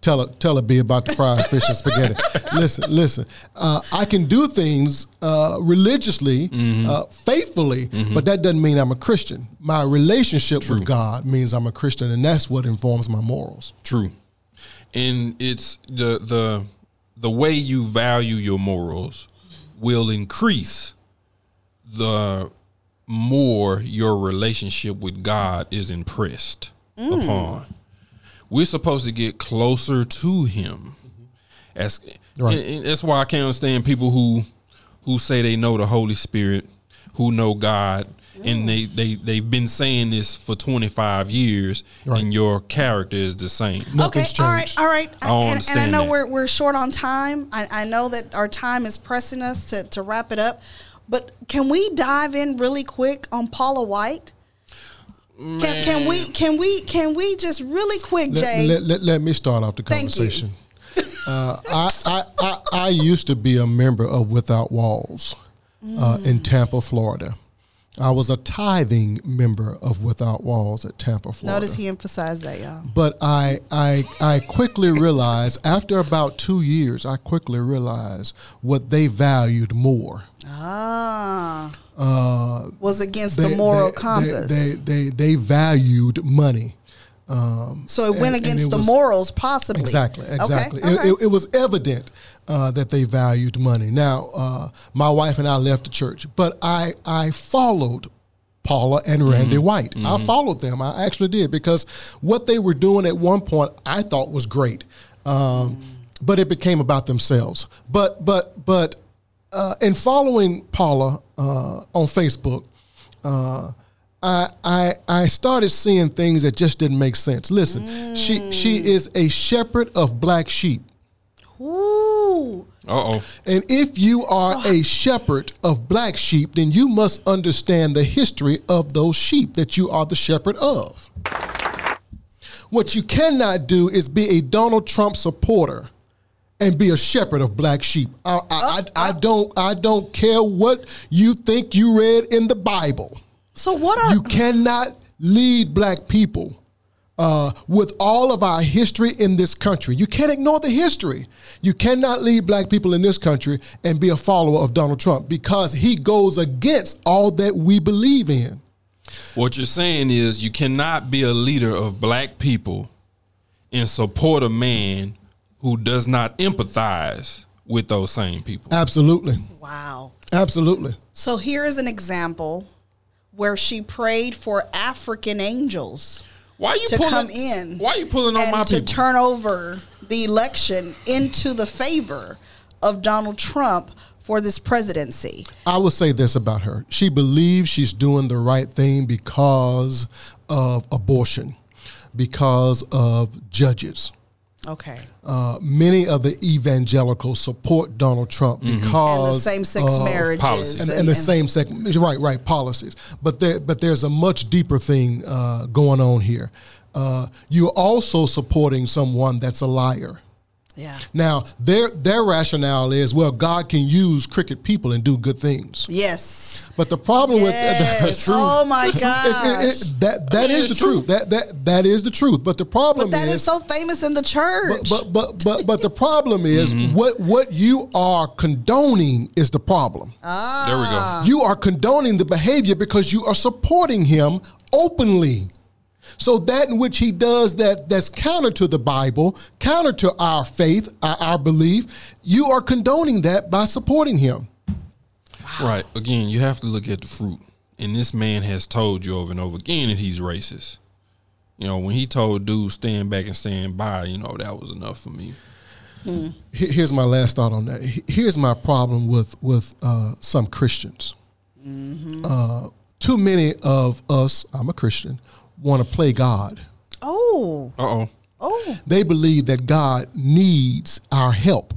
tell her, tell her, be about the fried fish and spaghetti. listen, listen. Uh, I can do things uh, religiously, Mm-hmm. uh, faithfully, but that doesn't mean I'm a Christian. My relationship with God means I'm a Christian, and that's what informs my morals. True. And it's the the the way you value your morals will increase the more your relationship with God is impressed mm. upon. We're supposed to get closer to him. As Right. and- and that's why I can't understand people who who say they know the Holy Spirit, who know God, and they, they, they've been saying this for 25 years, Right. and your character is the same. Nothing's okay, all right, changed. all right. I don't and, and I know that. we're, we're short on time. I, I know that our time is pressing us to, to wrap it up. But can we dive in really quick on Paula White? Can, can we can we can we just really quick, Jay? Let, let, let, let me start off the Thank you. conversation. uh, I, I, I, I used to be a member of Without Walls uh, in Tampa, Florida. I was a tithing member of Without Walls at Tampa, Florida. Notice he emphasized that, y'all. But I, I, I quickly realized after about two years, I quickly realized what they valued more. Ah, Uh, was against they, the moral they- compass. They, they, they, they valued money. so it went and- and against it the was- morals, possibly. Exactly, exactly. Okay, It, okay. it, it was evident uh, that they valued money. Now, uh, my wife and I left the church, but I I followed Paula and Randy White. I followed them. I actually did because what they were doing at one point I thought was great, um, but it became about themselves. But but but uh, in following Paula uh, on Facebook. Uh, I I I started seeing things that just didn't make sense. Listen, she she is a shepherd of black sheep. Ooh. Uh oh. And if you are a shepherd of black sheep, then you must understand the history of those sheep that you are the shepherd of. What you cannot do is be a Donald Trump supporter and be a shepherd of black sheep. I, I, I, I don't I don't care what you think you read in the Bible. So what are You cannot lead black people uh, with all of our history in this country. You can't ignore the history. You cannot lead black people in this country and be a follower of Donald Trump because he goes against all that we believe in. What you're saying is you cannot be a leader of black people and support a man who does not empathize with those same people. Absolutely. wow? Absolutely. So here is an example where she prayed for African angels Why are you to pulling, come in. Why are you pulling on and my to people? turn over the election into the favor of Donald Trump for this presidency. I will say this about her. She believes she's doing the right thing because of abortion, because of judges. Okay. Uh, many of the evangelicals support Donald Trump because And the same-sex of marriages policy. and, and- and the same sex right right policies. But there but there's a much deeper thing uh, going on here. Uh, you're also supporting someone that's a liar. Yeah. Now their their rationale is well God can use crooked people and do good things. Yes. But the problem with Yes. Oh my It's- gosh. it- it- that that mean, is the true. truth. That that that is the truth. But the problem but that is is so famous in the church. but but but but the problem is Mm-hmm. what what you are condoning is the problem. Ah. There we go. You are condoning the behavior because you are supporting him openly. So that in which he does that that's counter to the Bible, counter to our faith, our, our belief, you are condoning that by supporting him. Right. Again, you have to look at the fruit. And this man has told you over and over again that he's racist. You know, when he told dude stand back and stand by, you know, that was enough for me. Here- Here's my last thought on that. Here's my problem with with uh, some Christians. Uh, too many of us, I'm a Christian, want to play God. oh. Uh oh. Oh. They believe that God needs our help.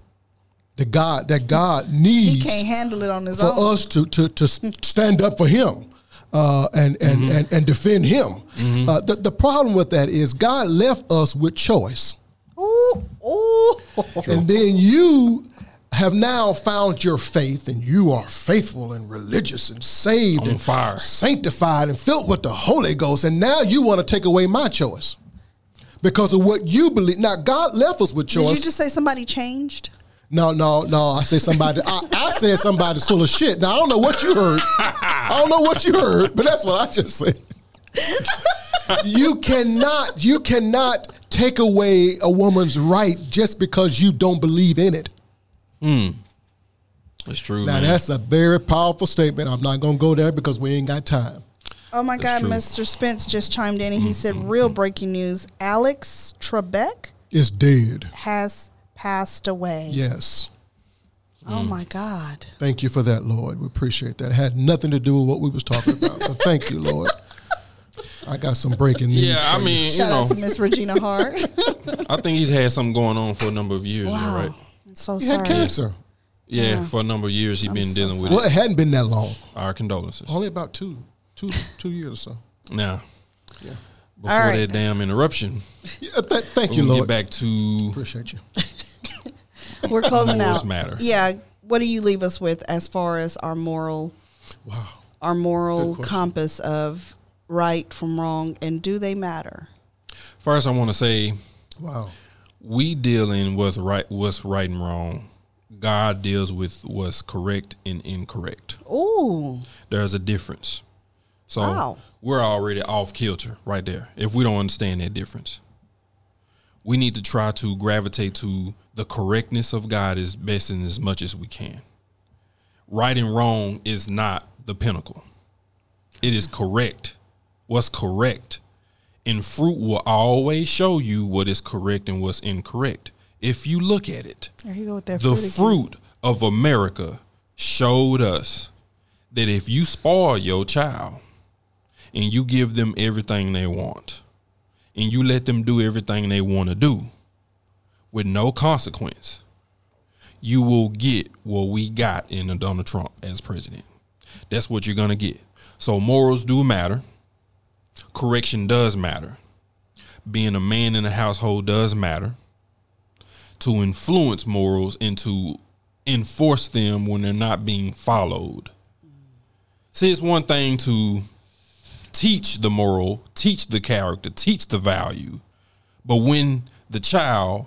That God that God needs. He can't handle it on his for own. For us to to to stand up for Him. Uh, and, and, and and defend him. Uh, the, the problem with that is God left us with choice. Ooh. Ooh. And then you have now found your faith and you are faithful and religious and saved On and fire. sanctified and filled with the Holy Ghost. And now you want to take away my choice because of what you believe. Now, God left us with choice. Did you just say somebody changed? no, no, no. I said somebody, I, I said somebody's full of shit. Now, I don't know what you heard. I don't know what you heard, but that's what I just said. you cannot, you cannot take away a woman's right just because you don't believe in it. Hmm. It's true. Now man. that's a very powerful statement. I'm not gonna go there because we ain't got time. Oh my God, true. Mr. Spence just chimed in and he mm, said, mm, mm, real breaking news Alex Trebek is dead. has passed away. Yes. Oh my God. Thank you for that, Lord. We appreciate that. It had nothing to do with what we was talking about. but thank you, Lord. I got some breaking news. yeah, I for you. mean, you Shout know, out to Miss Regina Hart. I think he's had something going on for a number of years, wow. right? I'm so he sorry. had cancer. Yeah, for a number of years he's been so dealing with Well, it. Well, it hadn't been that long. Our condolences. Only about two, two, two years or so. Now, before All right. that damn interruption, Yeah, th- thank you, Lord. get back to Appreciate you. We're closing Morals out. matter. Yeah. What do you leave us with as far as our moral, Wow. our moral compass of right from wrong, and do they matter? first. I want to say Wow. We dealing with right, what's right and wrong. God deals with what's correct and incorrect. Ooh. There's a difference. So Wow. we're already off kilter right there. If we don't understand that difference, we need to try to gravitate to the correctness of God as best and as much as we can. Right and wrong is not the pinnacle. It is correct. What's correct? And fruit will always show you what is correct and what's incorrect. If you look at it, There you go with that the fruit fruit of America showed us that if you spoil your child and you give them everything they want, and you let them do everything they want to do with no consequence, you will get what we got in Donald Trump as president. That's what you're gonna get. So morals do matter. Correction does matter. Being a man in a household does matter. To influence morals and to enforce them when they're not being followed. See, it's one thing to teach the moral, teach the character, teach the value, but when the child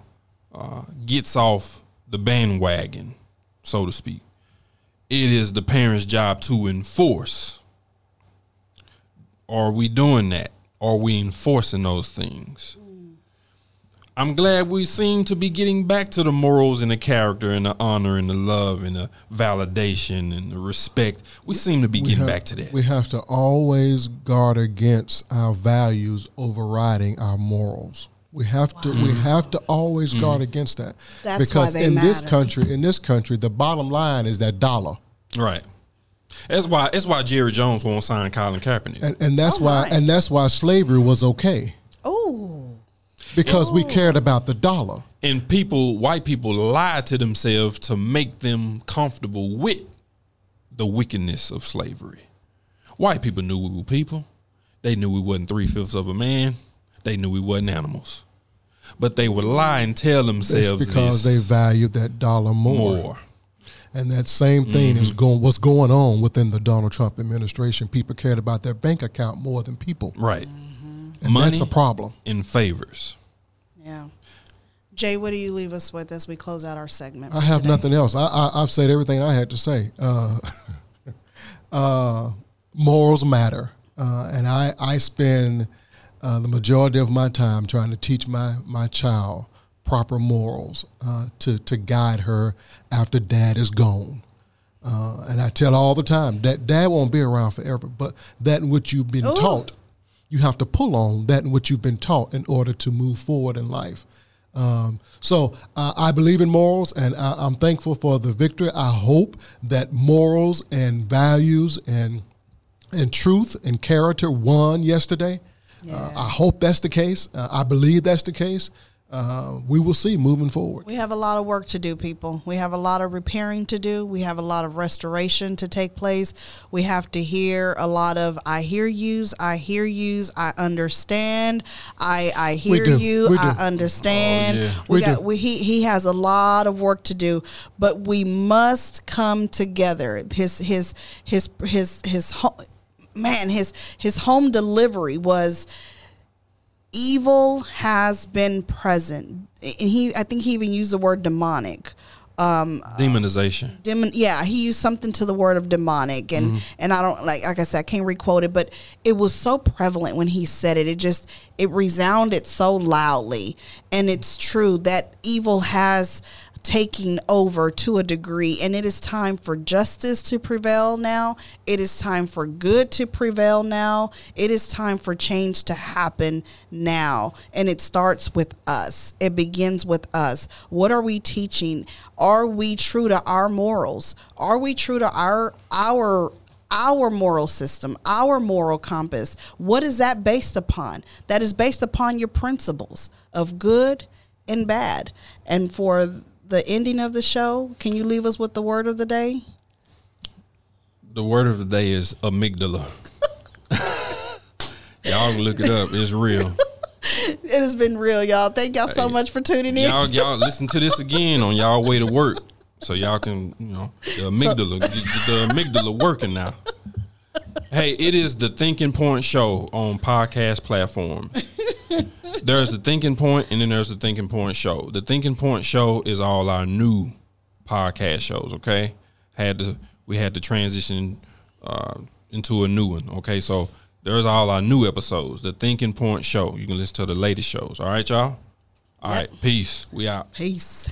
uh, gets off the bandwagon, so to speak, it is the parent's job to enforce. Are we doing that? Are we enforcing those things? I'm glad we seem to be getting back to the morals and the character and the honor and the love and the validation and the respect. We seem to be getting have- back to that. We have to always guard against our values overriding our morals. We have to we have to always Mm. guard against that. That's why because they in this country, in this country, the bottom line is that dollar. Right. That's why. That's why Jerry Jones won't sign Colin Kaepernick. And, and that's Oh, why and that's why slavery was okay. Oh, Because we cared about the dollar. and people, white people, lied to themselves to make them comfortable with the wickedness of slavery. White people knew we were people. They knew we wasn't three fifths of a man. They knew we wasn't animals. But they would lie and tell It's themselves because they valued that dollar more. more. And that same thing Mm-hmm. is going what's going on within the Donald Trump administration. People cared about their bank account more than people. Right. And Money that's a problem. in favors. yeah. Jay, what do you leave us with as we close out our segment? I have today? nothing else. I, I, I've said everything I had to say. Uh, uh, morals matter, uh, and I I spend uh, the majority of my time trying to teach my my child proper morals uh, to to guide her after dad is gone. Uh, and I tell her all the time that dad won't be around forever, but that in which you've been Ooh. taught, you have to pull on that in which you've been taught in order to move forward in life. Um, so uh, I believe in morals, and I, I'm thankful for the victory. I hope that morals and values and and truth and character won yesterday. Uh, I hope that's the case. Uh, I believe that's the case. Uh, we will see moving forward. We have a lot of work to do, people. We have a lot of repairing to do. We have a lot of restoration to take place. We have to hear a lot of "I hear yous, I hear yous, I understand, I I hear you, I understand." Oh, yeah. We, We got we, he he has a lot of work to do, but we must come together. His his his his his home, man his his home delivery was evil has been present. And he i think he even used the word demonic. Um, Demonization. demon yeah he used something to the word of demonic. And and i don't like like i said i can't requote it but it was so prevalent when he said it. It just it resounded so loudly. And it's true that evil has taking over to a degree. And it is time for justice to prevail now. It is time for good to prevail now. It is time for change to happen now. And it starts with us. It begins with us. What are we teaching? Are we true to our morals? Are we true to our our our moral system, our moral compass. What is that based upon? That is based upon your principles of good and bad. And for the ending of the show, can you leave us with the word of the day? The word of the day is amygdala. y'all can look it up. It's real. It has been real, y'all. Thank y'all so much for tuning in. Y'all, y'all listen to this again on y'all way to work, so y'all can, you know, the amygdala, get the amygdala working now. Hey, it is the Thinking Point Show on podcast platforms. There's the Thinking Point, and then there's the Thinking Point Show. The Thinking Point Show is all our new podcast shows. Okay, had to we had to transition uh, into a new one. Okay, so there's all our new episodes. The Thinking Point Show. You can listen to the latest shows. All right, y'all. All right, peace. We out. Peace.